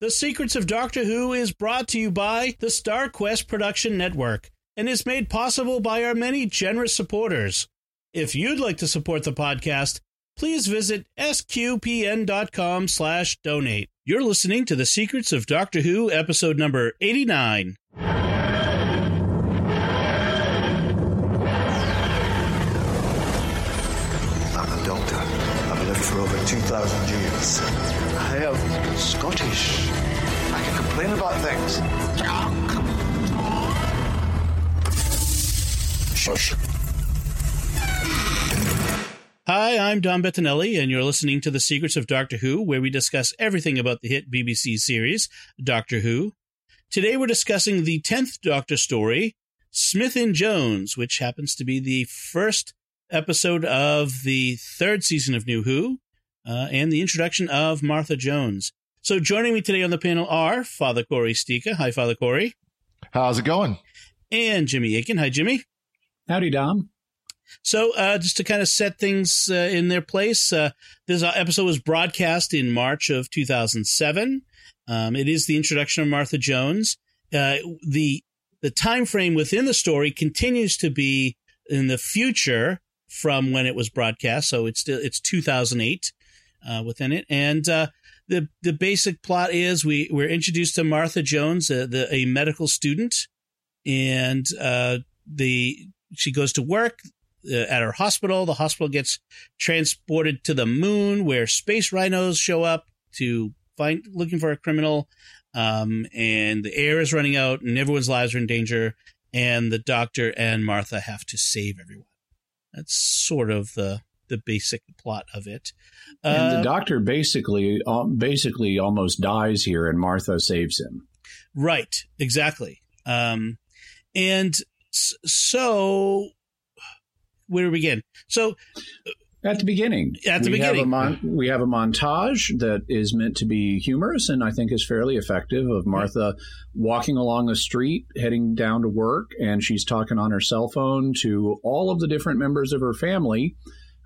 The Secrets of Doctor Who is brought to you by the StarQuest Production Network and is made possible by our many generous supporters. If you'd like to support the podcast, please visit sqpn.com slash donate. You're listening to The Secrets of Doctor Who, episode number 89. I'm a doctor. I've lived for over 2,000 years. Am Scottish. I can complain about things. Ah, Shush. Hi, I'm Dom Bettinelli, and you're listening to The Secrets of Doctor Who, where we discuss everything about the hit BBC series, Doctor Who. Today we're discussing the 10th Doctor story, Smith and Jones, which happens to be the first episode of the third season of New Who, uh, and the introduction of Martha Jones. So joining me today on the panel are Father Cory Sticha. Hi, Father Cory. How's it going? And Jimmy Akin. Hi, Jimmy. Howdy, Dom. So, uh, just to kind of set things uh, in their place, uh, this episode was broadcast in March of 2007. Um, it is the introduction of Martha Jones. Uh, the the time frame within the story continues to be in the future from when it was broadcast, so it's still it's 2008 uh, within it, and uh, the the basic plot is we we're introduced to Martha Jones, the, a medical student, and the she goes to work uh, at her hospital. The hospital gets transported to the moon where space rhinos show up to find looking for a criminal. Um, and the air is running out and everyone's lives are in danger. And the doctor and Martha have to save everyone. That's sort of the the basic plot of it. And uh, the doctor basically um, basically almost dies here, and Martha saves him. Right, exactly. Um, and so where do we begin? So at the beginning, at the we beginning, have mon- we have a montage that is meant to be humorous and I think is fairly effective of Martha walking along the street, heading down to work, and she's talking on her cell phone to all of the different members of her family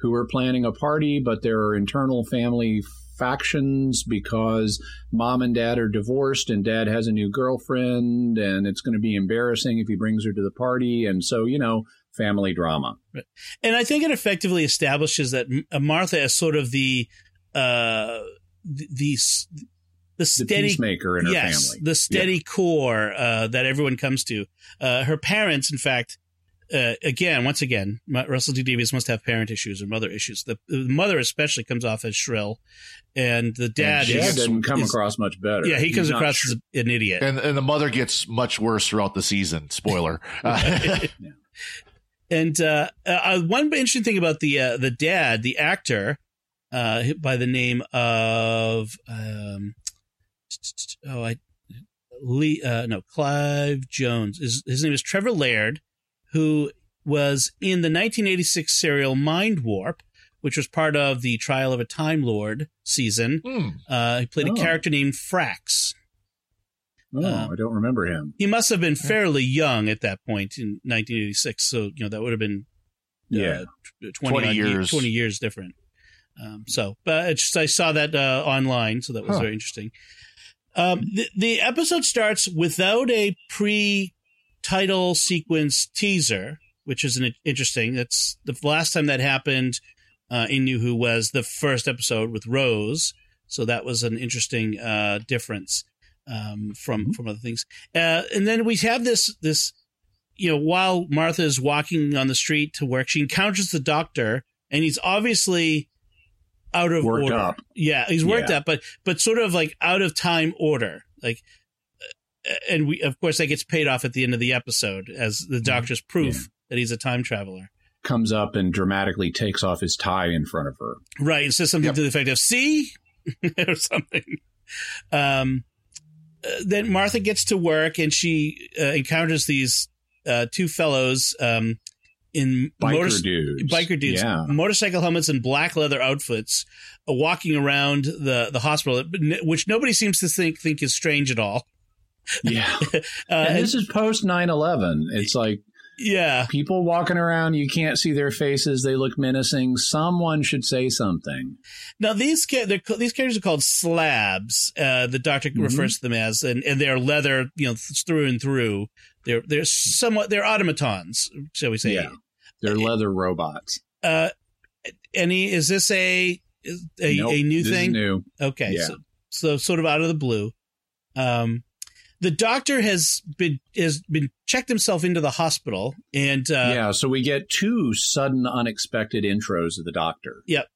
who are planning a party, but there are internal family factions because mom and dad are divorced and dad has a new girlfriend and it's going to be embarrassing if he brings her to the party and so you know family drama right. and i think it effectively establishes that uh, martha is sort of the uh the, the the steady the peacemaker in her yes, family, the steady yeah. core uh, that everyone comes to. Uh, her parents, in fact, uh, again, once again, Russell T Davies must have parent issues or mother issues. The, the mother especially comes off as shrill, and the dad and is, doesn't come is, across much better. Yeah, he comes across sh- as an idiot, and and the mother gets much worse throughout the season. Spoiler. yeah. And uh, uh, one interesting thing about the uh, the dad, the actor, uh, by the name of um, oh I Lee uh, no Clive Jones. His, his name is Trevor Laird who was in the 1986 serial Mind Warp, which was part of the Trial of a Time Lord season. Mm. Uh, he played oh. a character named Frax. Oh, uh, I don't remember him. He must have been fairly young at that point in 1986. So, you know, that would have been uh, yeah, 20, 20 years. 20 years different. Um, so, but just, I saw that uh, online, so that was huh. very interesting. Um, the, the episode starts without a pre title sequence teaser, which is an interesting. That's the last time that happened uh, in New Who was the first episode with Rose, so that was an interesting uh, difference um, from mm-hmm. from other things. Uh, and then we have this this you know while Martha is walking on the street to work, she encounters the doctor, and he's obviously out of worked order. Up. Yeah, he's worked yeah. up, but but sort of like out of time order. Like and we of course that gets paid off at the end of the episode as the mm-hmm. doctor's proof yeah. that he's a time traveler comes up and dramatically takes off his tie in front of her right and says something yep. to the effect of see or something um, uh, then martha gets to work and she uh, encounters these uh, two fellows um, in biker motor- dudes, biker dudes, yeah. motorcycle helmets and black leather outfits, uh, walking around the the hospital, which nobody seems to think think is strange at all. Yeah. uh, and this is post 9 11. It's like Yeah. People walking around, you can't see their faces. They look menacing. Someone should say something. Now these ca- they're, ca- these characters are called slabs. Uh, the doctor Mhm. refers to them as, and, and they're leather, you know, th- through and through. They're they're somewhat they're automatons, shall we say? Yeah. They're leather robots. Uh, any is this a a, Nope, a new this is thing? new. Okay, Yeah. so so sort of out of the blue. Um, the doctor has been has been checked himself into the hospital, and uh, yeah, so we get two sudden, unexpected intros of the doctor. Yep.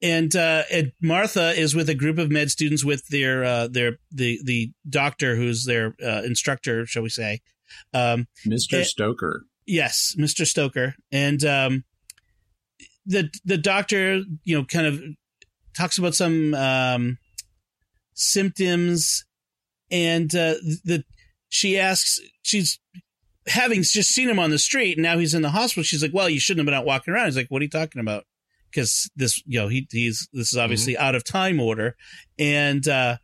And uh, and Martha is with a group of med students with their uh, their the the doctor who's their uh, instructor, shall we say? Um, Mr. Eh, Stoker. yes, Mister Stoker, and um, the the doctor, you know, kind of talks about some um, symptoms, and uh, the she asks she's having just seen him on the street, and now he's in the hospital. She's like, "Well, you shouldn't have been out walking around." He's like, "What are you talking about?" Because this, you know, he he's this is obviously out of time order, and uh,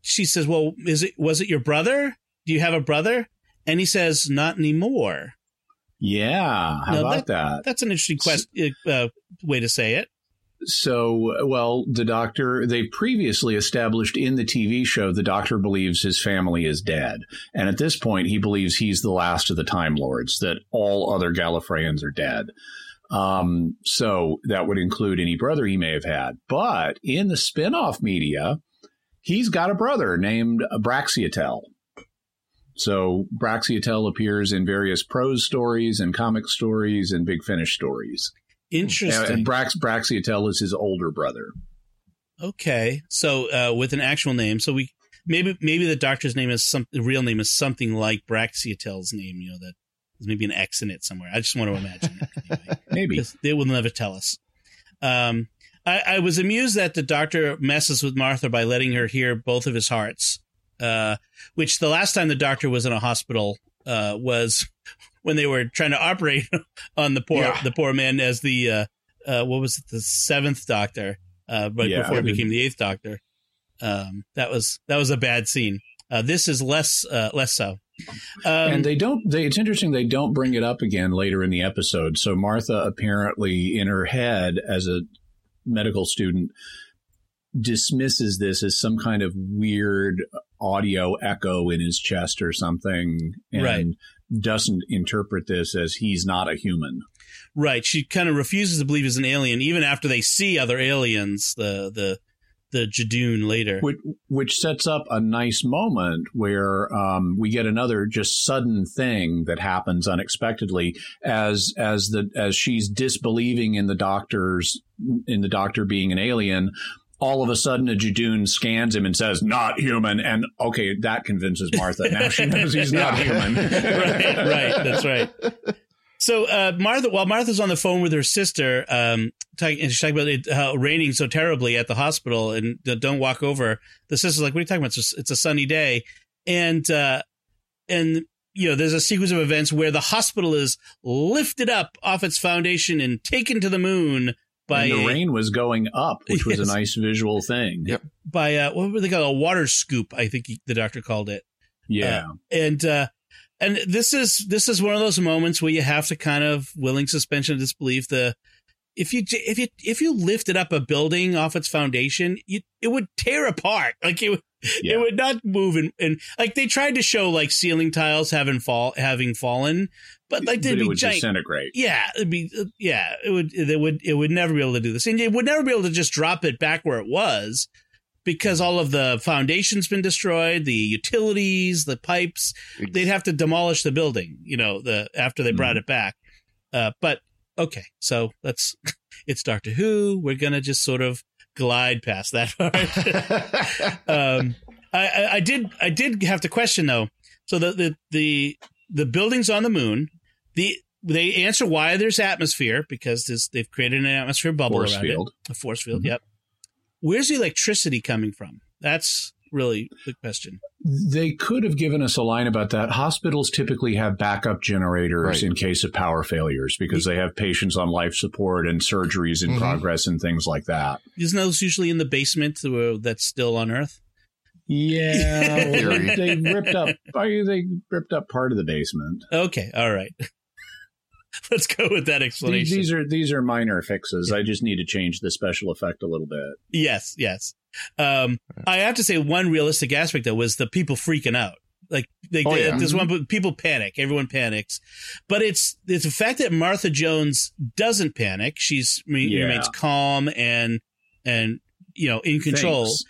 she says, "Well, is it was it your brother? Do you have a brother?" And he says, "Not anymore." Yeah, how Now about that? That's an interesting question, uh, way to say it. So, well, the doctor, they previously established in the TV show, the doctor believes his family is dead. And at this point, he believes he's the last of the Time Lords, that all other Gallifreyans are dead. Um, so that would include any brother he may have had. But in the spin off media, he's got a brother named Braxiatel. So Braxiatel appears in various prose stories and comic stories and Big Finish stories. Interesting. And Brax Braxiatel is his older brother. Okay, so uh, with an actual name, so we maybe maybe the doctor's name is some the real name is something like Braxiatel's name. You know that there's maybe an X in it somewhere. I just want to imagine it. Anyway. Maybe. they will never tell us. Um, I, I was amused that the doctor messes with Martha by letting her hear both of his hearts. Uh, which the last time the doctor was in a hospital uh, was when they were trying to operate on the poor Yeah. the poor man as the uh, uh, what was it the seventh doctor, uh, but Yeah. before it became the eighth doctor. Um, that was that was a bad scene. Uh, this is less uh, less so. Um, and they don't they it's interesting they don't bring it up again later in the episode. So Martha apparently in her head as a medical student dismisses this as some kind of weird audio echo in his chest or something and Right. Doesn't interpret this as he's not a human. Right. She kind of refuses to believe he's an alien, even after they see other aliens, the the the Judoon later. which, which sets up a nice moment where um, we get another just sudden thing that happens unexpectedly as as the as she's disbelieving in the doctor's in the doctor being an alien. All of a sudden, a Judoon scans him and says, "Not human." And okay, that convinces Martha. Now she knows he's not human. right, right. That's right. So uh, Martha, while Martha's on the phone with her sister, um, talking, and she's talking about it how raining so terribly at the hospital, and uh, don't walk over. The sister's like, "What are you talking about? It's a, it's a sunny day," and uh, and you know, there's a sequence of events where the hospital is lifted up off its foundation and taken to the moon by and the a- rain was going up, which was Yes. a nice visual thing. Yep. by uh, what were they called? A water scoop, I think he, the doctor called it. Yeah. and uh and this is this is one of those moments where you have to kind of willing suspension of disbelief the if you if you if you lifted up a building off its foundation you, it would tear apart like it would Yeah. it would not move and, and like they tried to show like ceiling tiles having fall having fallen but like but they'd it be would giant disintegrate. yeah it'd be uh, yeah it would it would it would never be able to do this. And it would never be able to just drop it back where it was because all of the foundation's been destroyed the utilities the pipes. They'd have to demolish the building you know the after they brought it back. Uh but okay so let's it's doctor who. We're gonna just sort of glide past that part. Um I, I i did i did have to question though. So the the the, the buildings on the moon the they answer why there's atmosphere because this, they've created an atmosphere bubble Force around field. it a force field Mhm. yep where's the electricity coming from that's really the question They could have given us a line about that. Hospitals typically have backup generators Right. in case of power failures because they have patients on life support and surgeries in Mhm. progress and things like that. isn't those usually in the basement that's still on earth Yeah, Theory. they ripped up. They ripped up part of the basement. Okay, all right. Let's go with that explanation. these are these are minor fixes. I just need to change the special effect a little bit. Yes, yes. Um, I have to say, one realistic aspect though was the people freaking out. Like, they, Oh, yeah. there's one people panic, everyone panics, but it's it's the fact that Martha Jones doesn't panic. She's Yeah. remains calm and and you know in control. Thanks.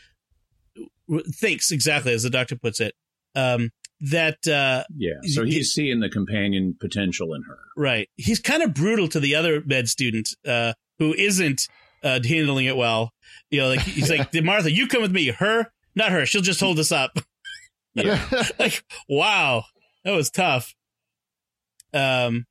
Thinks exactly as the doctor puts it. Um, that uh, Yeah. So he's seeing the companion potential in her. right, he's kind of brutal to the other med student uh, who isn't uh, handling it well. You know, like he's like Martha, you come with me. Her, not her. She'll just hold us up. Yeah. like wow that was tough um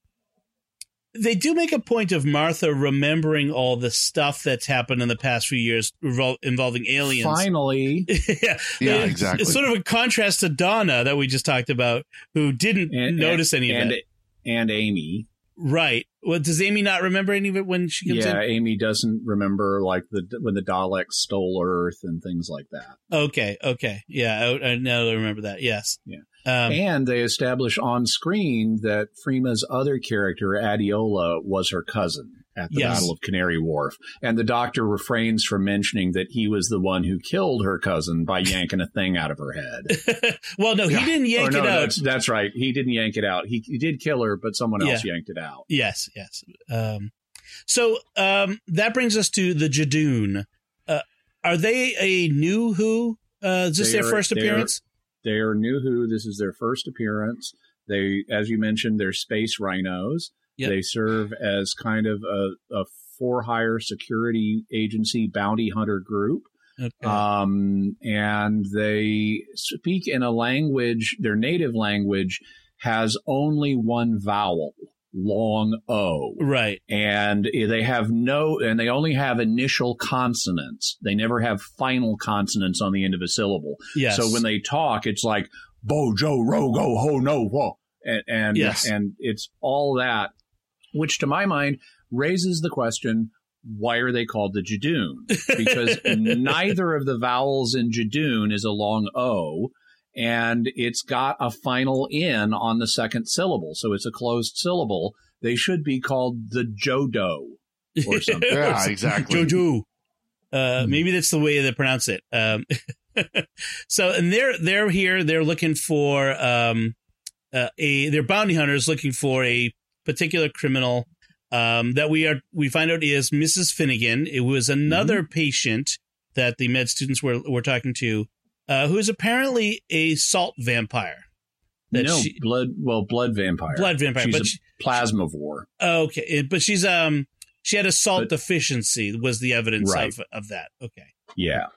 they do make a point of martha remembering all the stuff that's happened in the past few years revol- involving aliens Finally, yeah, Yeah, It's- exactly. it's sort of a contrast to donna that we just talked about who didn't and, notice and, any of and, it and Amy. right well does amy not remember any of it when she comes Yeah, in Yeah, Amy doesn't remember like the when the Daleks stole Earth and things like that. okay okay yeah i, I now I remember that yes Yeah. Um, and they establish on screen that Freema's other character, Adeola, was her cousin at the Yes. Battle of Canary Wharf. And the doctor refrains from mentioning that he was the one who killed her cousin by yanking a thing out of her head. well no he didn't yank no, it out That's, that's right. He didn't yank it out. He, he did kill her, but someone else yanked it out. Yes, yes. Um, so um, that brings us to the Judoon. Uh, are they a new Who? Uh, is this They their are- first appearance? They are new Who. This is their first appearance. They, as you mentioned, they're space rhinos. Yep. They serve as kind of a, a for hire security agency bounty hunter group. Okay. Um, and they speak in a language, their native language has only one vowel, long O. right. And they have no, and they only have initial consonants. They never have final consonants on the end of a syllable. Yes. So when they talk, it's like bojo rogo ho no whoa, and and, Yes. and it's all that, which to my mind raises the question: Why are they called the Judoon? Because neither of the vowels in Judoon is a long O, and it's got a final N on the second syllable, so it's a closed syllable. They should be called the Jodo or something. Yeah, exactly. Jojo. Uh, Hmm. maybe that's the way they pronounce it. Um, so, and they're they're here. They're looking for um, uh, a. They're bounty hunters looking for a particular criminal um, that we are. We find out is Mrs. Finnegan. It was another Mm-hmm. patient that the med students were were talking to, uh, who is apparently a salt vampire. No she- blood. Well, blood vampire. blood vampire, She's but a she, plasmavore. okay, but she's um she had a salt But- deficiency was the evidence Right. of of that. Okay. Yeah.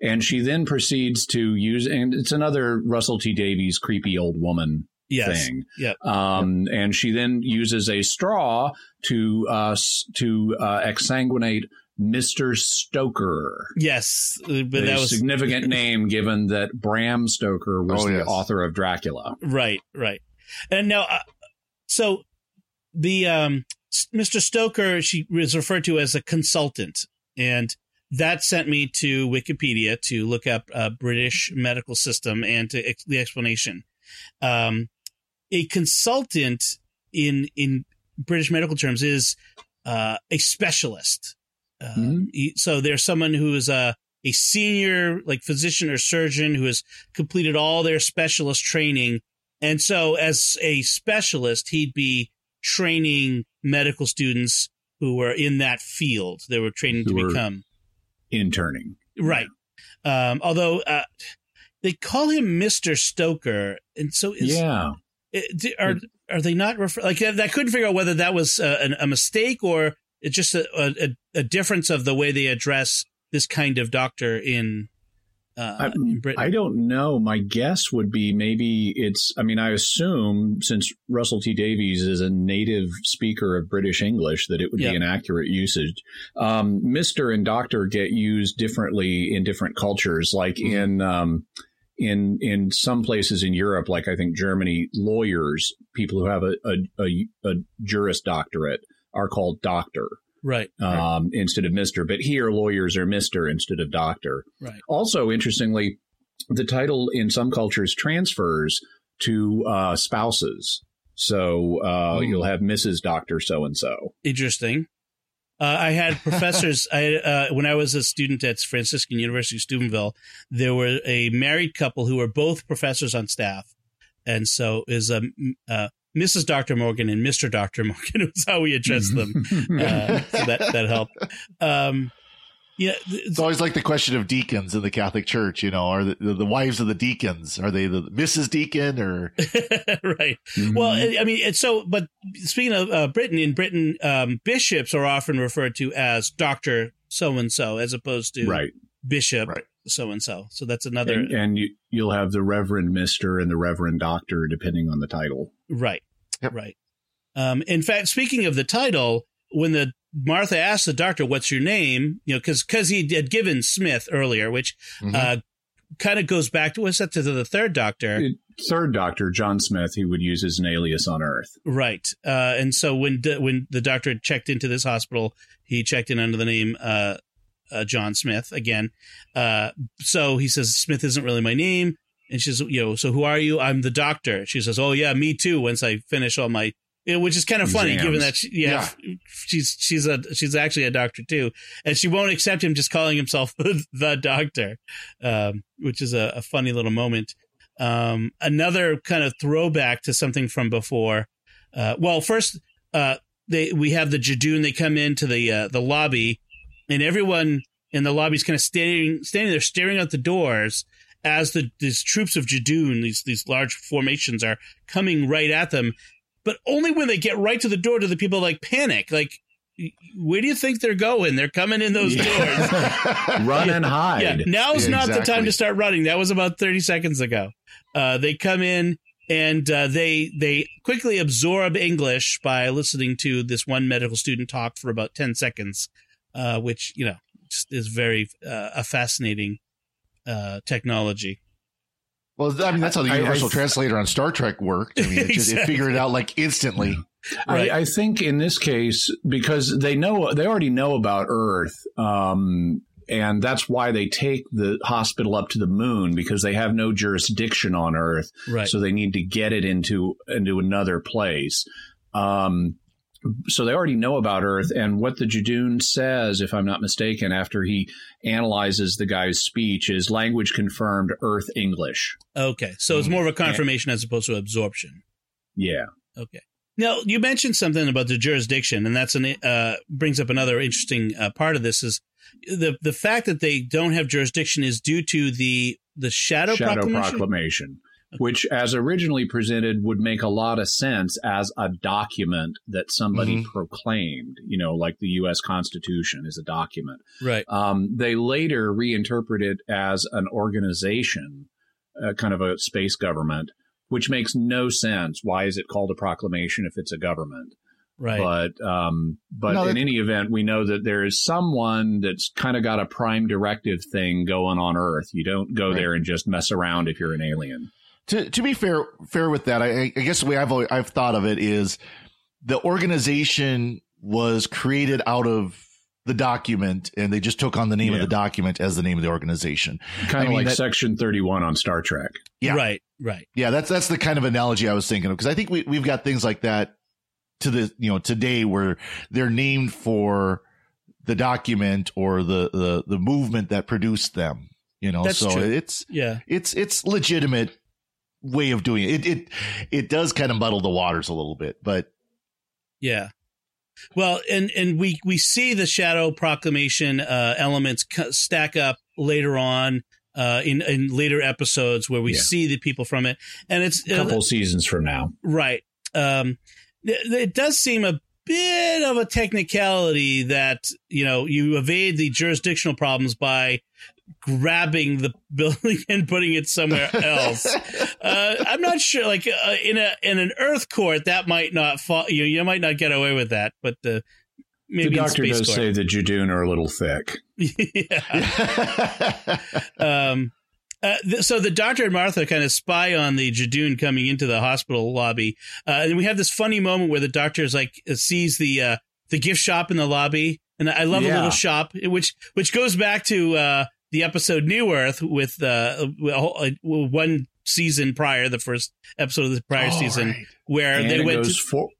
And she then proceeds to use, and it's another Russell T Davies creepy old woman Yes. thing. Yep. Um, and she then uses a straw to uh, to uh, exsanguinate Mister Stoker. Yes, uh, but a that was significant name given that Bram Stoker was Oh, the yes. author of Dracula. right, right. And now, uh, so the um, Mr. Stoker, she was referred to as a consultant, and that sent me to Wikipedia to look up uh, British medical system and to ex- the explanation. Um, a consultant in in British medical terms is uh, a specialist. Uh, Mhm. he- so there's someone who is a a senior like physician or surgeon who has completed all their specialist training, and so as a specialist, he'd be training medical students who were in that field. They were training to Who were- become Interning. right. Um, although uh, they call him Mister Stoker, and so is, yeah. it- are are they not refer- like I couldn't figure out whether that was uh, an, a mistake or it's just a, a a difference of the way they address this kind of doctor in uh, I, in Britain. I don't know. My guess would be maybe it's. I mean, I assume since Russell T Davies is a native speaker of British English, that it would be an accurate usage. Um, Mister and Doctor get used differently in different cultures. Like Mm-hmm. in um, in in some places in Europe, like I think Germany, lawyers, people who have a a, a, a juris doctorate, are called doctor right, right, um, instead of Mister. But here, lawyers are Mister instead of Doctor. right. Also, interestingly, the title in some cultures transfers to uh, spouses. So uh, Hmm. you'll have Mrs. Doctor so and so. Interesting. Uh, I had professors. I uh, when I was a student at Franciscan University of Steubenville, there were a married couple who were both professors on staff, and so is a, uh, Mrs. Doctor Morgan and Mister Doctor Morgan was how we addressed them. uh, so that that helped. Um, yeah, th- It's always like the question of deacons in the Catholic Church. You know, are the, the, the wives of the deacons are they the Mrs. Deacon or right. Mhm. Well, I I mean, it's so. But speaking of uh, Britain, in Britain, um, bishops are often referred to as Doctor So and So, as opposed to right. Bishop so and so. So that's another And, and you, you'll have the Reverend Mister and the Reverend Doctor, depending on the title. right, Yep. right. Um, in fact, speaking of the title, when the Martha asked the doctor, "What's your name?" You know, because because he had given Smith earlier, which Mhm. uh, kind of goes back to what's that to the third doctor, Third Doctor, John Smith, he would use as an alias on Earth. right? Uh, and so when when the doctor checked into this hospital, he checked in under the name uh, uh, John Smith again. Uh, so he says Smith isn't really my name, and she says, you know, so who are you? I'm the doctor. She says, oh yeah, me too. Once I finish all my, which is kind of funny Exams. given that she, yeah, she's she's a she's actually a doctor too, and she won't accept him just calling himself the doctor, um, which is a, a funny little moment. Um, another kind of throwback to something from before. Uh, well, first, uh, they we have the Judoon. They come into the uh, the lobby, and everyone in the lobby is kind of standing standing there, staring out the doors as the these troops of Jadoon, these these large formations, are coming right at them. But only when they get right to the door do the people like panic. Like, where do you think they're going? They're coming in those doors. Run and hide. Yeah, now's Yeah, not the time to start running. That was about 30 seconds ago. Uh, they come in and uh, they they quickly absorb English by listening to this one medical student talk for about 10 seconds, uh, which, you know, is very uh, a fascinating uh, technology. well, I mean that's how the I- I- Universal Translator on Star Trek worked. I mean, it, just, it figured it out like instantly. Right. I, I think in this case, because they know they already know about Earth, um, and that's why they take the hospital up to the moon because they have no jurisdiction on Earth, Right. so they need to get it into into another place. Um, so they already know about Earth, and what the Judoon says, if I'm not mistaken, after he analyzes the guy's speech, is language confirmed Earth English. okay. So it's more of a confirmation as opposed to absorption. Yeah. Okay. Now you mentioned something about the jurisdiction, and that's an uh, brings up another interesting uh, part of this is the the fact that they don't have jurisdiction is due to the the shadow, Shadow proclamation. Proclamation, which, as originally presented, would make a lot of sense as a document that somebody Mhm. proclaimed. You know, like the U.S. Constitution is a document. Right. Um, they later reinterpret it as an organization, uh, kind of a space government, which makes no sense. Why is it called a proclamation if it's a government? Right. But um, but No, in any event, we know that there is someone that's kind of got a prime directive thing going on Earth. You don't go Right. there and just mess around if you're an alien. To to be fair fair with that, I, I guess the way I've always, I've thought of it is the organization was created out of the document, and they just took on the name of the document as the name of the organization. Kind I of mean, like that- Section 31 on Star Trek. yeah. Right. Right. Yeah, that's that's the kind of analogy I was thinking of because I think we we've got things like that to the you know today where they're named for the document or the the the movement that produced them. You know, That's so true. it's Yeah. it's it's legitimate way of doing it. It it it does kind of muddle the waters a little bit, but Yeah. Well, and and we we see the shadow proclamation uh, elements c- stack up later on uh, in in later episodes where we Yeah. see the people from it, and it's A couple seasons from now. Right. Um, th- it does seem a bit of a technicality that you know you evade the jurisdictional problems by grabbing the building and putting it somewhere else. uh, I'm not sure. Like uh, in a in an Earth court, that might not fall. You you might not get away with that, but uh, maybe the doctor does court. say the Judoon are a little thick. yeah. Um, uh, th- so the doctor and Martha kind of spy on the Judoon coming into the hospital lobby, uh, and we have this funny moment where the doctor is like uh, sees the uh, the gift shop in the lobby, and I love a little shop, which which goes back to uh, the episode New Earth with uh, uh, one season prior, the first episode of the prior Oh, season, right. where and they went to. for.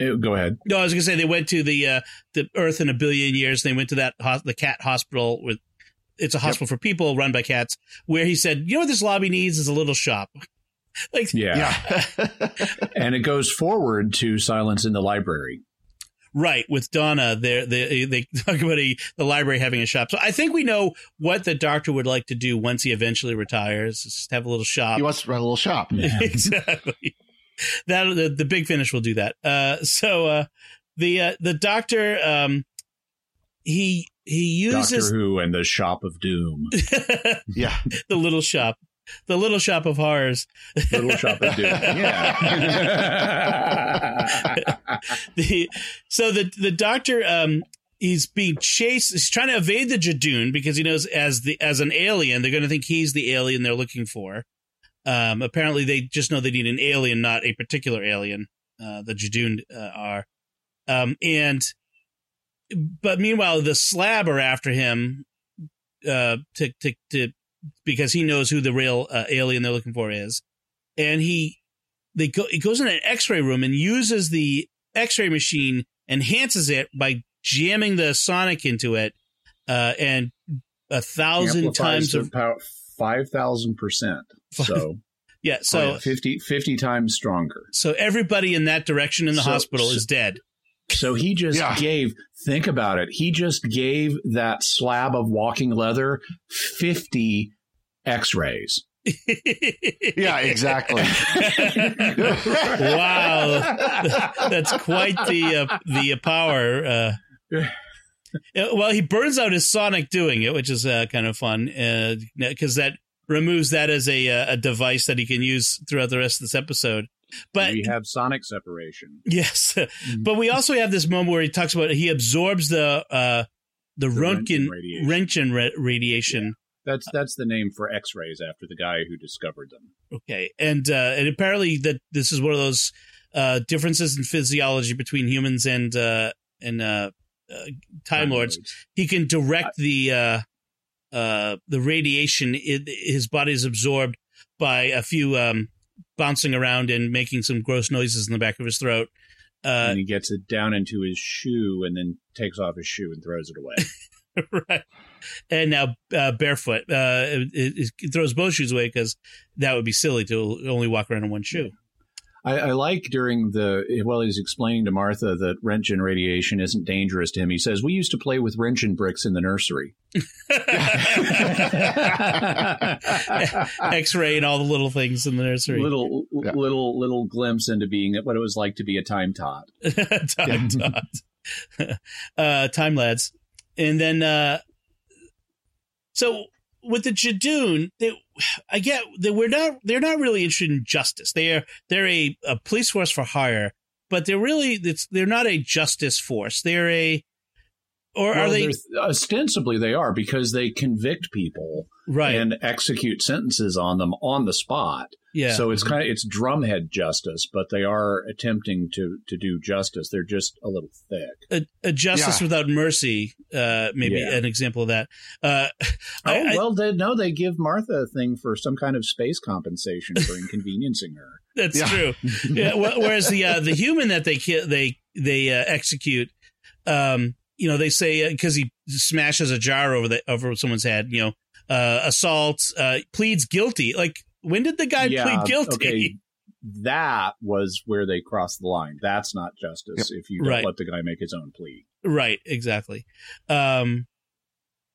eh, Go ahead. No, I was gonna say they went to the uh, the Earth in a billion years. They went to that hos- the cat hospital with. It's a hospital for people run by cats. Where he said, "You know what this lobby needs is a little shop." like, Yeah. Yeah. and it goes forward to Silence in the Library. Right with Donna, they they they talk about a, the library having a shop. So I think we know what the Doctor would like to do once he eventually retires. is Just have a little shop. he wants to run a little shop. exactly. That the, the big finish will do that. Uh, so uh, the uh, the Doctor um, he he uses Doctor Who and the Shop of Doom. Yeah. the little shop, the little shop of horrors. Little Shop of Doom. Yeah. the so the the doctor um he's being chased he's trying to evade the Judoon because he knows as the as an alien they're going to think he's the alien they're looking for um apparently they just know they need an alien not a particular alien uh the Judoon uh, are um and but meanwhile the slab are after him uh to to to because he knows who the real uh, alien they're looking for is and he they go it goes in an x-ray room and uses the x-ray machine enhances it by jamming the sonic into it uh, and a thousand times of power five thousand percent. So, yeah so so 50, 50 times stronger. so everybody in that direction in the So- hospital so- is dead So he just Yeah. gave. Think about it. He just gave that slab of walking leather fifty X-rays. Yeah, exactly. wow that's quite the uh, the power uh, well he burns out his sonic doing it which is uh, kind of fun because that removes that as a uh, a device that he can use throughout the rest of this episode but we have sonic separation. yes but we also have this moment where he talks about he absorbs the uh the, The Röntgen radiation. Röntgen ra- radiation That's that's the name for X-rays after the guy who discovered them. Okay, and uh, and apparently that this is one of those uh, differences in physiology between humans and uh, and uh, uh, Time Lords. He can direct the uh, uh, the radiation. It, his body is absorbed by a few um, bouncing around and making some gross noises in the back of his throat. Uh, and he gets it down into his shoe and then takes off his shoe and throws it away. right. And now uh, barefoot. Uh, it, it, it throws both shoes away because that would be silly to only walk around in one shoe. I, I like during the while he's explaining to Martha that Röntgen radiation isn't dangerous to him. He says, "We used to play with Röntgen bricks in the nursery." X-ray and all the little things in the nursery. little Yeah. little little glimpse into being what it was like to be a time tot. time dot. uh, time lads, and then uh, so with the Judoon, they, I get that we're not they're not really interested in justice. They are they're a, a police force for hire, but they're really it's they're not a justice force. They're a or are Well, they they're- ostensibly they are because they convict people right? and execute sentences on them on the spot. yeah. So it's kind of it's drumhead justice, but they are attempting to to do justice. They're just a little thick. a, a justice Yeah. without mercy, uh, maybe Yeah. an example of that. Uh, Oh I- I- well, they, no, they give Martha a thing for some kind of space compensation for inconveniencing her. That's Yeah. true. Yeah, whereas the uh, the human that they ki- they they uh, execute, um, you know, they say because he smashes a jar over the over someone's head, you know, uh, assault, uh, pleads guilty. Like when did the guy plead guilty? Okay. That was where they crossed the line. That's not justice if you don't Right. let the guy make his own plea. Right, exactly. Um,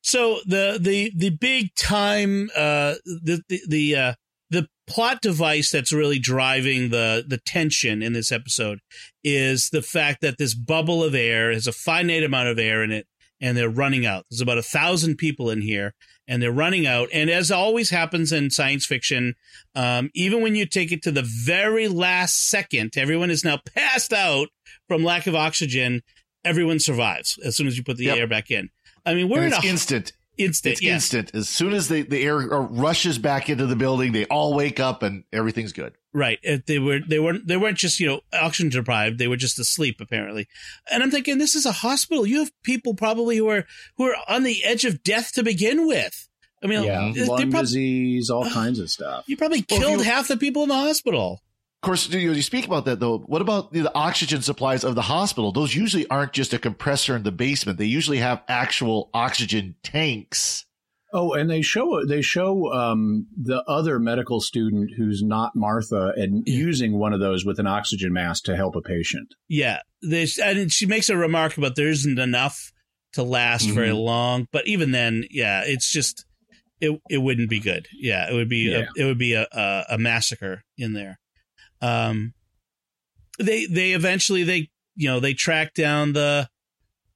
so the the the big time uh the the the uh the plot device that's really driving the the tension in this episode is the fact that this bubble of air has a finite amount of air in it and they're running out. There's about a thousand people in here and they're running out. And as always happens in science fiction, um, even when you take it to the very last second, everyone is now passed out from lack of oxygen. Everyone survives as soon as you put the Yep. air back in. I mean, we're in a instant. Instant. It's yeah. instant. As soon as the, the air uh, rushes back into the building, they all wake up and everything's good. Right. Uh, They were they weren't they weren't just, you know, oxygen deprived, they were just asleep apparently. And I'm thinking this is a hospital. You have people probably who are who are on the edge of death to begin with. I mean, yeah, lung prob- disease, all kinds of stuff. you probably Well, killed you- half the people in the hospital. Of course, you, you speak about that though. What about the oxygen supplies of the hospital? Those usually aren't just a compressor in the basement. They usually have actual oxygen tanks. Oh, and they show they show um, the other medical student who's not Martha and using one of those with an oxygen mask to help a patient. Yeah, there's, and she makes a remark about there isn't enough to last very Mhm. long. But even then, yeah, it's just it it wouldn't be good. Yeah, it would be Yeah. a, it would be a, a a massacre in there. Um, they they eventually they you know they track down the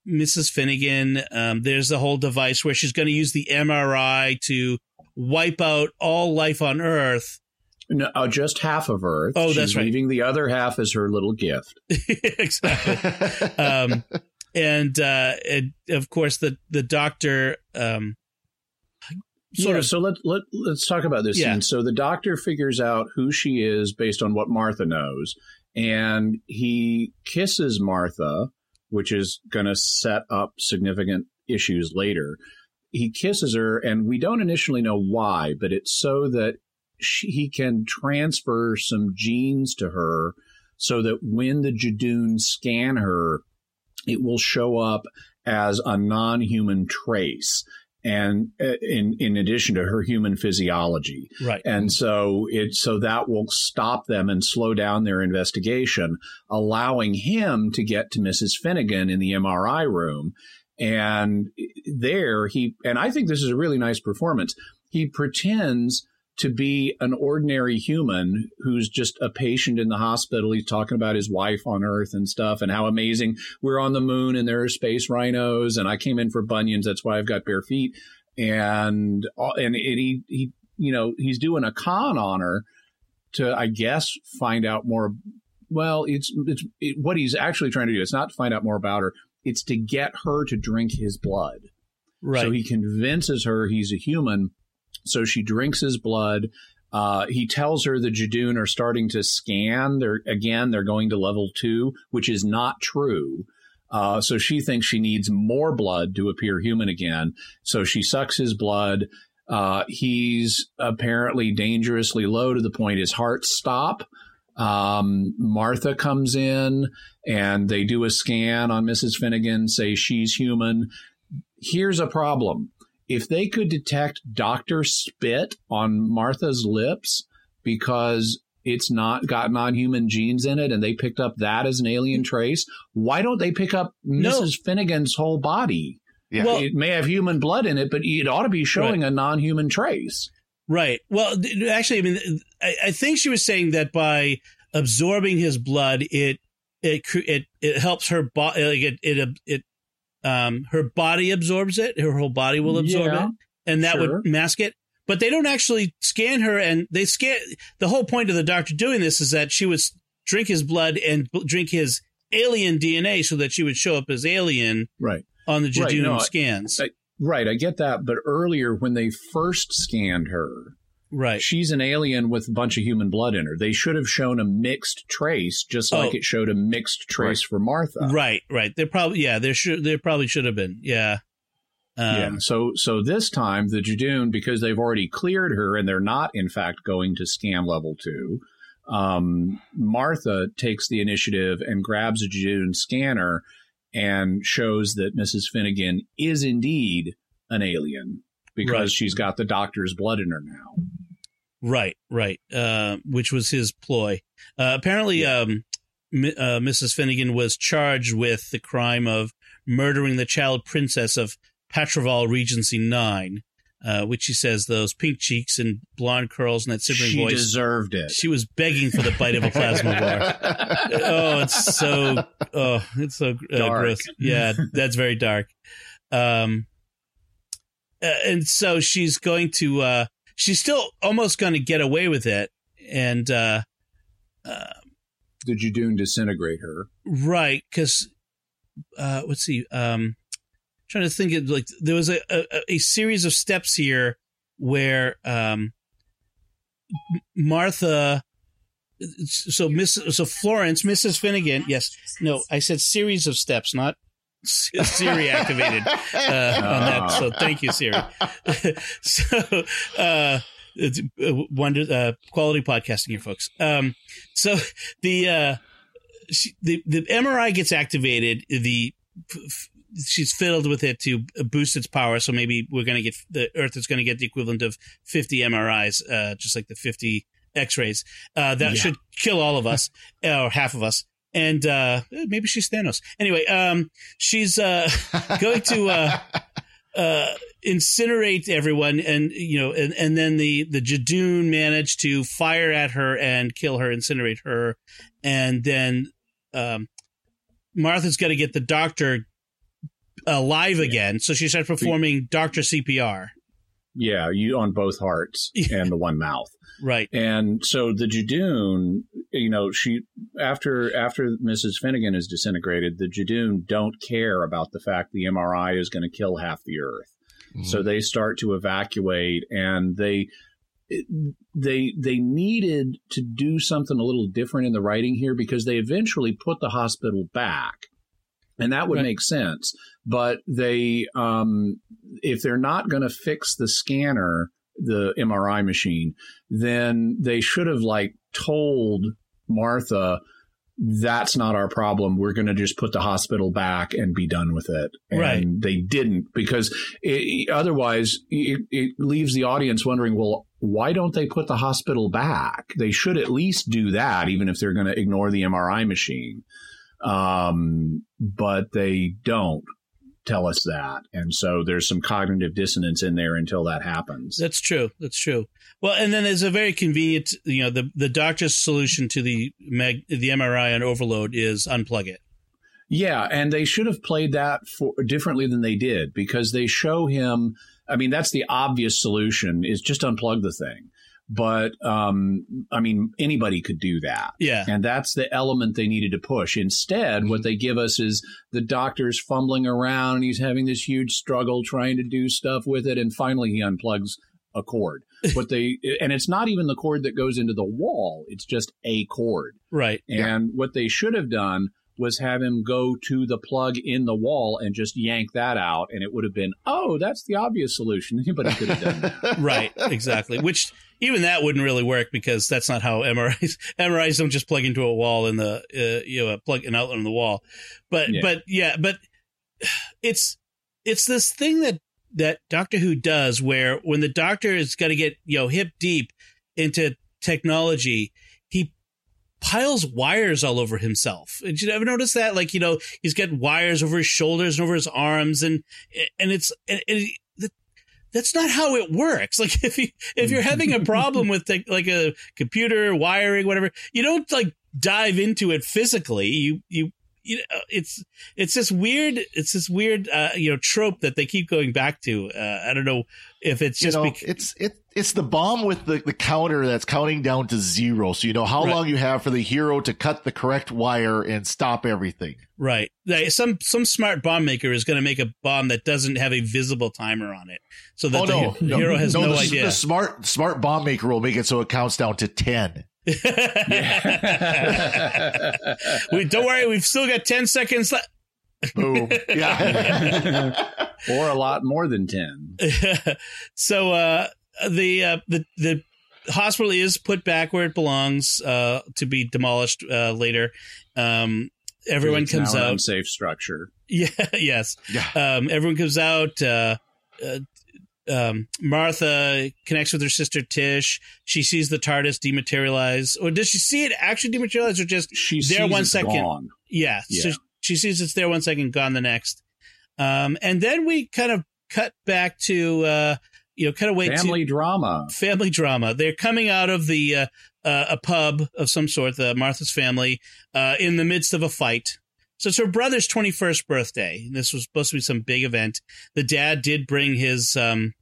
Mrs. Finnegan. Um, there's a whole device where she's going to use the MRI to wipe out all life on Earth. No, uh, just half of Earth. Oh, She's that's right. Leaving the other half as her little gift. exactly. um, and, uh, and of course the the doctor um, sort yeah, of so let, let, let's talk about this Yeah. scene. So the doctor figures out who she is based on what Martha knows, and he kisses Martha, which is going to set up significant issues later. He kisses her, and we don't initially know why, but it's so that she, he can transfer some genes to her so that when the Judoon scan her, it will show up as a non human trace and uh, in in addition to her human physiology right. and so it so that will stop them and slow down their investigation allowing him to get to Mrs. Finnegan in the MRI room and there he and I think this is a really nice performance he pretends to be an ordinary human who's just a patient in the hospital. He's talking about his wife on Earth and stuff and how amazing we're on the moon and there are space rhinos and I came in for bunions. That's why I've got bare feet. And, uh, and it, he, he, you know, he's doing a con on her to, I guess, find out more. Well, it's, it's it, what he's actually trying to do. It's not to find out more about her. It's to get her to drink his blood. Right. So he convinces her he's a human. So she drinks his blood. Uh, he tells her the Judoon are starting to scan. They're again, they're going to level two, which is not true. Uh, so she thinks she needs more blood to appear human again. So she sucks his blood. Uh, he's apparently dangerously low to the point his heart stop. Um, Martha comes in and they do a scan on Mrs. Finnegan, say she's human. Here's a problem. If they could detect Dr. Spit on Martha's lips because it's not got non-human genes in it and they picked up that as an alien trace, why don't they pick up No. Mrs. Finnegan's whole body? Yeah. Well- it may have human blood in it, but it ought to be showing a non-human trace. Right. Well, th- actually, I mean, I, I think she was saying that by absorbing his blood, it it it it helps her body. Like it it it um her body absorbs it. Her whole body will absorb Yeah, it, and that sure. would mask it. But they don't actually scan her, and they scan. The whole point of the doctor doing this is that she would drink his blood and b- drink his alien DNA, so that she would show up as alien Right. on the Right, Judoon no, I- scans. I- Right, I get that. But earlier, when they first scanned her, right. she's an alien with a bunch of human blood in her. They should have shown a mixed trace, just like Oh. it showed a mixed trace for Martha. Right, right. There probably yeah, there should there probably should have been. Yeah. Um, yeah. So, so this time the Judoon, because they've already cleared her and they're not, in fact, going to scan level two. Um, Martha takes the initiative and grabs a Judoon scanner and shows that Mrs. Finnegan is indeed an alien because Right. she's got the doctor's blood in her now. Right, right. Uh, which was his ploy. Uh, apparently, um, M- uh, Mrs. Finnegan was charged with the crime of murdering the child princess of Padrivole Regency Nine, uh, which she says those pink cheeks and blonde curls and that She voice. deserved it. she was begging for the bite of a plasmavore. oh, it's so oh, it's so uh, gross. Yeah, that's very dark. Um, uh, and so she's going to uh, she's still almost going to get away with it, and uh, uh, the Judoon disintegrate her. right because uh, let's see, um, trying to think of like there was a, a a series of steps here where um, Martha. So Miss, so Florence, Mrs. Finnegan. Yes, no, I said series of steps, not Siri activated uh, on that. So thank you, Siri. so uh, it's uh, wonder uh, quality podcasting here, folks. Um, so the uh, she, the the MRI gets activated. The she's filled with it to boost its power. So maybe we're going to get the Earth is going to get the equivalent of 50 MRIs, uh, just like the 50 X-rays. Uh, that yeah. should kill all of us or half of us. And uh, maybe she's Thanos. Anyway, um, she's uh, going to uh, uh, incinerate everyone, and you know, and, and then the the Judoon manage to fire at her and kill her, incinerate her, and then um, Martha's got to get the doctor alive again. So she starts performing doctor CPR. Yeah, you on both hearts and the one mouth. Right. And so the Judoon, you know, she after after Mrs. Finnegan is disintegrated, the Judoon don't care about the fact the MRI is going to kill half the earth. Mm-hmm. So they start to evacuate and they they they needed to do something a little different in the writing here because they eventually put the hospital back and that would right. make sense but they um, if they're not going to fix the scanner the mri machine then they should have like told martha that's not our problem. We're going to just put the hospital back and be done with it. And right. they didn't because it, otherwise it, it, leaves the audience wondering, well, why don't they put the hospital back? They should at least do that, even if they're going to ignore the MRI machine. Um, but they don't tell us that. And so there's some cognitive dissonance in there until that happens. That's true. That's true. Well, and then there's a very convenient, you know, the the doctor's solution to the mag, the MRI on overload is unplug it. Yeah, and they should have played that for differently than they did because they show him. I mean, that's the obvious solution: is just unplug the thing but um, I mean, anybody could do that. Yeah. And that's the element they needed to push. Instead, what they give us is the doctor's fumbling around and he's having this huge struggle trying to do stuff with it. And finally, he unplugs a cord. What they, and it's not even the cord that goes into the wall, it's just a cord. Right. And yeah. what they should have done was have him go to the plug in the wall and just yank that out, and it would have been, oh, that's the obvious solution. Anybody could have done that. right, exactly. Which even that wouldn't really work because that's not how MRIs MRIs don't just plug into a wall in the uh, you know plug an outlet in the wall. But yeah. but yeah, but it's it's this thing that that Doctor Who does where when the Doctor is going to get you know hip deep into technology, piles wires all over himself. Did you ever notice that? Like, you know, he's got wires over his shoulders and over his arms, and and it's and, and that's not how it works. Like, if you if you're having a problem with the, like a computer wiring, whatever, you don't like dive into it physically. You you you know, it's it's this weird it's this weird uh, you know trope that they keep going back to. Uh, I don't know if it's just you know, bec- it's it it's the bomb with the, the counter that's counting down to zero, so you know how right. long you have for the hero to cut the correct wire and stop everything. Right. Some some smart bomb maker is going to make a bomb that doesn't have a visible timer on it, so that oh, no, the no, hero has no, no the, idea. The smart smart bomb maker will make it so it counts down to ten. we, don't worry, we've still got 10 seconds left. Boom. Yeah. or a lot more than 10. so uh, the, uh, the, the, hospital is put back where it belongs uh, to be demolished uh, later. Um, everyone it's comes out. Unsafe structure. Yeah. Yes. Yeah. Um, everyone comes out. Uh, uh, um, Martha connects with her sister Tish. She sees the TARDIS dematerialize, or does she see it actually dematerialize, or just she there one second? Gone. Yeah, yeah. So she sees it's there one second, gone the next. Um, and then we kind of cut back to uh, you know, kind of wait family to, drama. Family drama. They're coming out of the uh, uh, a pub of some sort, the Martha's family, uh, in the midst of a fight. So it's her brother's 21st birthday. This was supposed to be some big event. The dad did bring his um,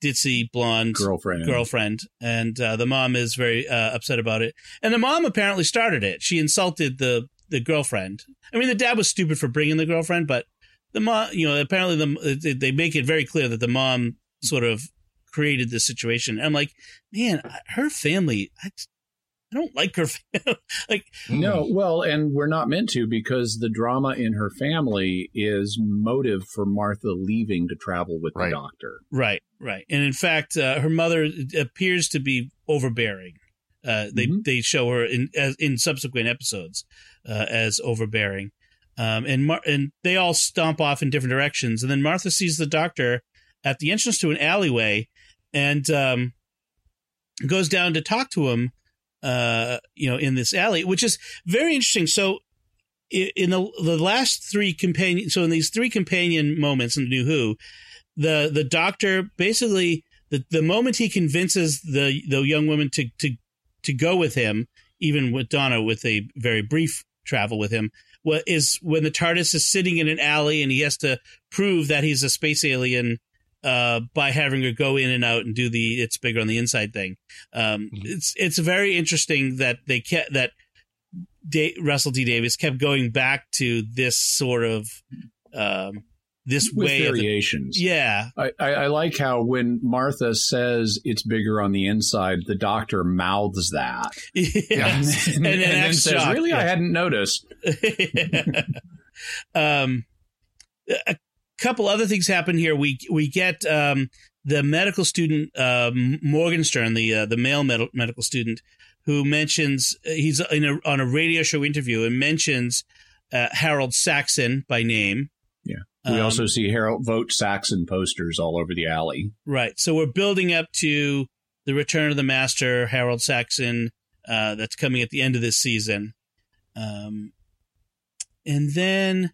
ditzy blonde girlfriend girlfriend and uh, the mom is very uh, upset about it and the mom apparently started it she insulted the the girlfriend i mean the dad was stupid for bringing the girlfriend but the mom you know apparently the they make it very clear that the mom sort of created this situation i'm like man her family I, I don't like her. like no, well, and we're not meant to because the drama in her family is motive for Martha leaving to travel with Right. the doctor. Right, right. And in fact, uh, her mother appears to be overbearing. Uh, they Mhm. they show her in as, in subsequent episodes uh, as overbearing, um, and Mar- and they all stomp off in different directions. And then Martha sees the doctor at the entrance to an alleyway, and um, goes down to talk to him. Uh, you know, in this alley, which is very interesting. So, in the the last three companion, so in these three companion moments in the New Who, the the doctor basically the the moment he convinces the the young woman to to to go with him, even with Donna with a very brief travel with him, what is when the TARDIS is sitting in an alley and he has to prove that he's a space alien uh, by having her go in and out and do the it's bigger on the inside thing. Um, Mhm. It's it's very interesting that they kept that Da- Russell T Davies kept going back to this sort of um, this With way of the, variations. yeah I, I, I like how when Martha says it's bigger on the inside, the doctor mouths that. Yes. and, And then then says, shocked, Really? I hadn't noticed. um, a couple other things happen here. We we get um, the medical student uh, Morgenstern, the uh, the male med- medical student, who mentions uh, he's in a, on a radio show interview and mentions uh, Harold Saxon by name. Yeah. We Um, also see Harold Vote Saxon posters all over the alley. Right. So we're building up to the return of the master, Harold Saxon, uh, that's coming at the end of this season. Um, and then,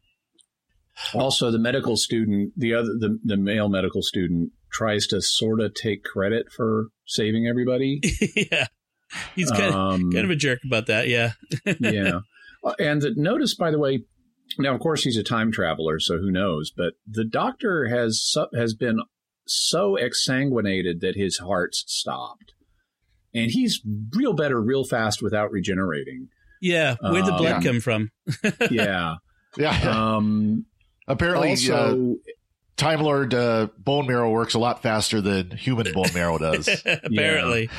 Also, the medical student, the other, the, the male medical student, tries to sort of take credit for saving everybody. yeah, he's kind of, um, kind of a jerk about that. Yeah. yeah. And the, notice, by the way, now of course he's a time traveler, so who knows? But the doctor has su- has been so exsanguinated that his heart's stopped, and he's real better real fast without regenerating. Yeah. Where'd the Um, blood yeah. come from? Yeah. Yeah. Um, Apparently, uh, Time Lord uh, bone marrow works a lot faster than human bone marrow does. Apparently.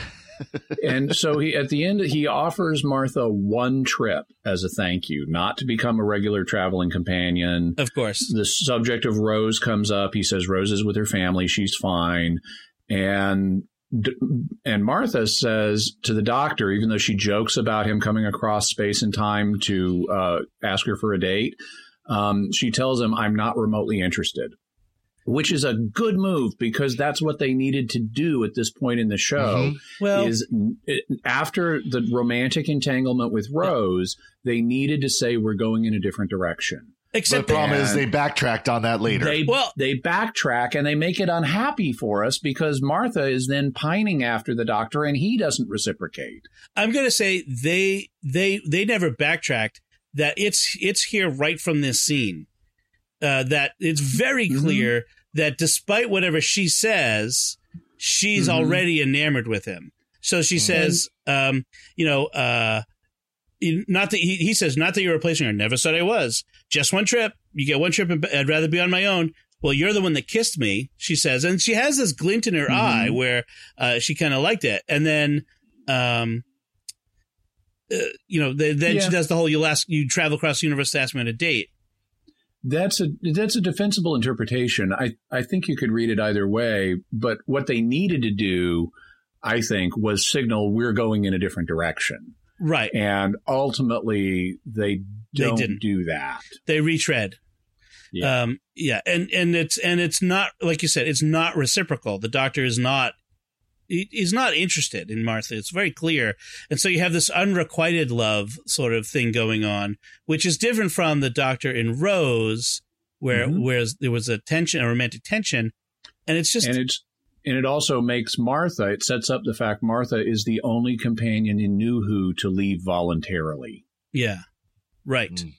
and so he at the end he offers Martha one trip as a thank you, not to become a regular traveling companion. Of course. the subject of Rose comes up. He says Rose is with her family; she's fine, and and Martha says to the doctor, even though she jokes about him coming across space and time to uh, ask her for a date, um, she tells him, "I'm not remotely interested." Which is a good move because that's what they needed to do at this point in the show Mhm. Well, is after the romantic entanglement with Rose, they needed to say we're going in a different direction. Except the problem is they backtracked on that later. They Well- they backtrack and they make it unhappy for us because Martha is then pining after the doctor and he doesn't reciprocate. I'm going to say they they they never backtracked. That it's it's here right from this scene. Uh, that it's very Mhm. clear that despite whatever she says, she's Mhm. already enamored with him. So she says, um, you know, uh, not that he, he says, not that you're replacing her. Never said I was. Just one trip. You get one trip. and I'd rather be on my own. Well, you're the one that kissed me, she says, and she has this glint in her eye where uh, she kind of liked it, and then. Um, uh, you know, then then Yeah. she does the whole "you'll ask, you travel across the universe to ask me on a date." That's a that's a defensible interpretation. I I think you could read it either way, but what they needed to do, I think, was signal we're going in a different direction. Right? And ultimately they They don't didn't. do that. They retread. Yeah. Um, yeah, and and it's and it's not like you said, it's not reciprocal. The doctor is not he's not interested in Martha. It's very clear, and so you have this unrequited love sort of thing going on, which is different from the doctor in Rose, where Mhm. whereas there was a tension, a romantic tension, and it's just and it's and it also makes Martha. It sets up the fact Martha is the only companion in New Who to leave voluntarily. yeah, right, Mm.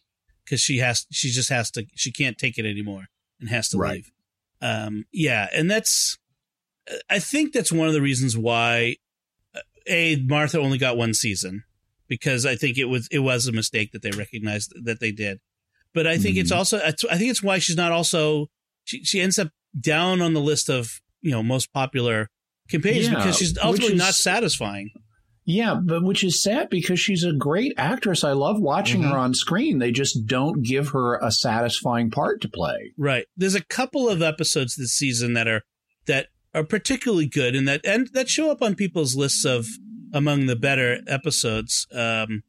because she has she just has to she can't take it anymore and has to Right. leave. Um, yeah, and that's I think that's one of the reasons why uh, a Martha only got one season because I think it was it was a mistake that they recognized that they did. But I think it's Mhm. also I think it's why she's not also she she ends up down on the list of you know most popular companions Yeah, because she's ultimately is- not satisfying. Yeah, but which is sad because she's a great actress. I love watching Mhm. her on screen. They just don't give her a satisfying part to play. Right. There's a couple of episodes this season that are that are particularly good and that and that show up on people's lists of among the better episodes. Um,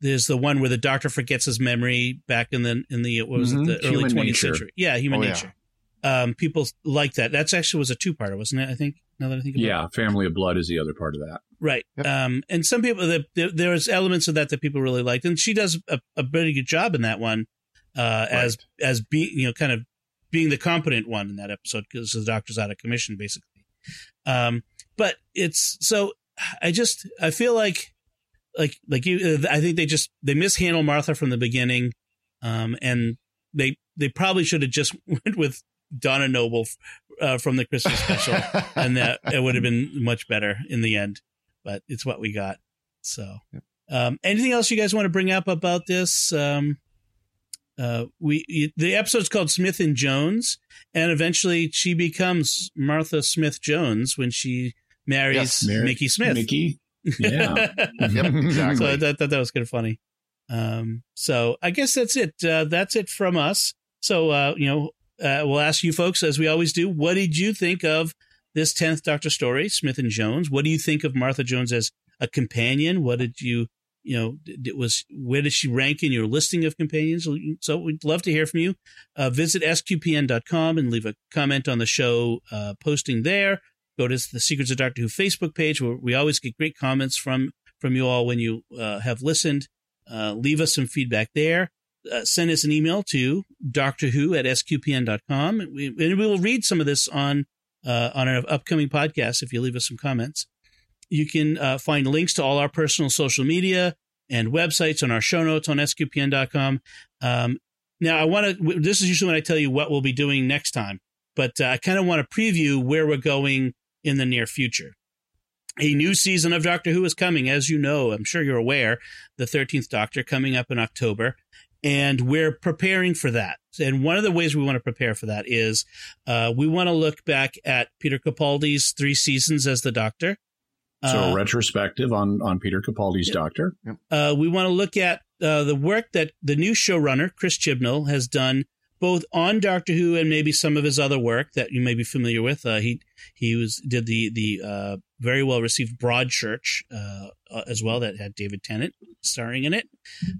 there's the one where the doctor forgets his memory back in the in the what was Mhm. it the early 20th Nature. century. Yeah, human Oh, yeah. nature. Um, people like that. That's actually was a two parter, wasn't it? I think. Now that I think about it. Yeah, Family of Blood is the other part of that. Right. Yep. Um, and some people, the, the, there's elements of that that people really liked, and she does a, a pretty good job in that one, uh, as as being you know kind of being the competent one in that episode because the doctor's out of commission basically. Um, but it's so I just I feel like like like you uh, I think they just they mishandle Martha from the beginning, um, and they they probably should have just went with Donna Noble uh, from the Christmas special and that it would have been much better in the end. But it's what we got. So, um, anything else you guys want to bring up about this? Um, uh, we the episode's called Smith and Jones, and eventually she becomes Martha Smith Jones when she marries Yes, Mary- Mickey Smith. Mickey. Yeah. Yep, exactly. so I thought that, that was kind of funny. Um, so I guess that's it. Uh, that's it from us. So, uh, you know, uh, we'll ask you folks, as we always do, what did you think of this 10th Doctor story, Smith and Jones? What do you think of Martha Jones as a companion? What did you, you know, it was, where did she rank in your listing of companions? So we'd love to hear from you. Uh, visit sqpn.com and leave a comment on the show uh, posting there. Go to the Secrets of Doctor Who Facebook page where we always get great comments from from you all when you uh, have listened. Uh, leave us some feedback there. Uh, send us an email to Doctor Who at sqpn.com. We, and we will read some of this on uh, on our upcoming podcast if you leave us some comments. You can uh, find links to all our personal social media and websites on our show notes on sqpn.com. Um, now, I want to, this is usually when I tell you what we'll be doing next time, but uh, I kind of want to preview where we're going in the near future. A new season of Doctor Who is coming, as you know. I'm sure you're aware. The 13th Doctor coming up in October, and we're preparing for that. And one of the ways we want to prepare for that is uh, we want to look back at Peter Capaldi's three seasons as the Doctor. So Uh, a retrospective on on Peter Capaldi's Yeah. Doctor. uh, we want to look at uh, the work that the new showrunner Chris Chibnall has done both on Doctor Who and maybe some of his other work that you may be familiar with. Uh, he he was did the the uh, very well received Broadchurch uh, uh, as well that had David Tennant starring in it.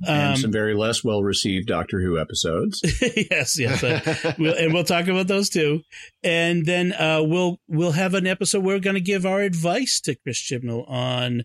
and Um, some very less well received Doctor Who episodes. yes, yes, we'll, and we'll talk about those too. And then uh, we'll we'll have an episode where we're going to give our advice to Chris Chibnall on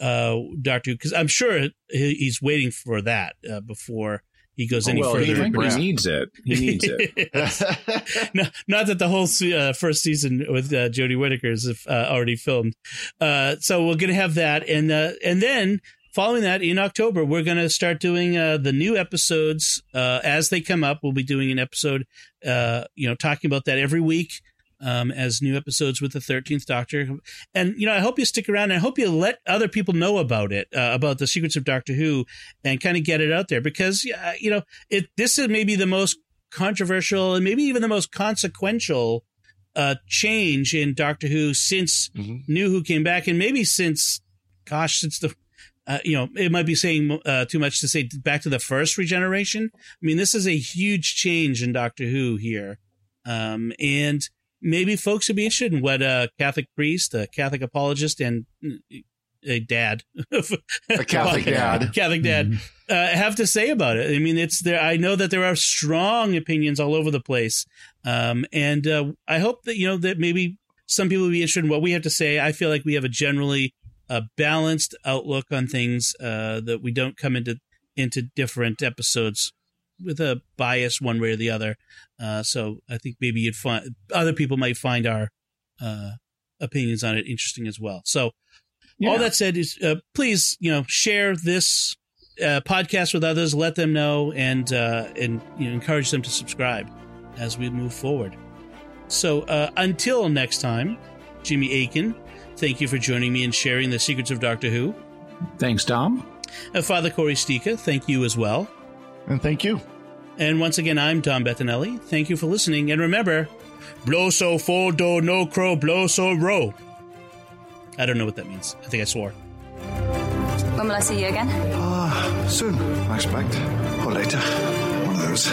uh, Doctor Who because I'm sure he- he's waiting for that uh, before he goes any Oh, well, further. he, he needs it. He needs it. no, not that the whole uh, first season with uh, Jodie Whittaker is uh, already filmed. Uh, so we're going to have that, and uh, and then following that in October, we're going to start doing uh, the new episodes uh, as they come up. We'll be doing an episode, uh, you know, talking about that every week. Um, as new episodes with the 13th Doctor. And, you know, I hope you stick around and I hope you let other people know about it, uh, about the secrets of Doctor Who and kind of get it out there because, uh, you know, it, this is maybe the most controversial and maybe even the most consequential uh, change in Doctor Who since Mhm. New Who came back, and maybe since, gosh, since the, uh, you know, it might be saying uh, too much to say back to the first regeneration. I mean, this is a huge change in Doctor Who here, um, and maybe folks would be interested in what a Catholic priest, a Catholic apologist, and mm, a dad, A Catholic dad. Catholic dad, uh, have to say about it. I mean, it's there. I know that there are strong opinions all over the place, um, and uh, I hope that you know that maybe some people will be interested in what we have to say. I feel like we have a generally uh, balanced outlook on things uh, that we don't come into into different episodes with a bias one way or the other. Uh, so I think maybe you'd find other people might find our uh, opinions on it interesting as well. So all that said is uh, please you know share this uh, podcast with others let them know and uh, and you know, encourage them to subscribe as we move forward so uh, until next time jimmy akin thank you for joining me and sharing the secrets of doctor who Thanks, Dom. uh, father cory sticha thank you as well And thank you. and once again i'm dom bettinelli thank you for listening and remember blow so full do no crow blow so row i don't know what that means i think i swore When will I see you again? Ah, soon, I expect. Or later. One of those.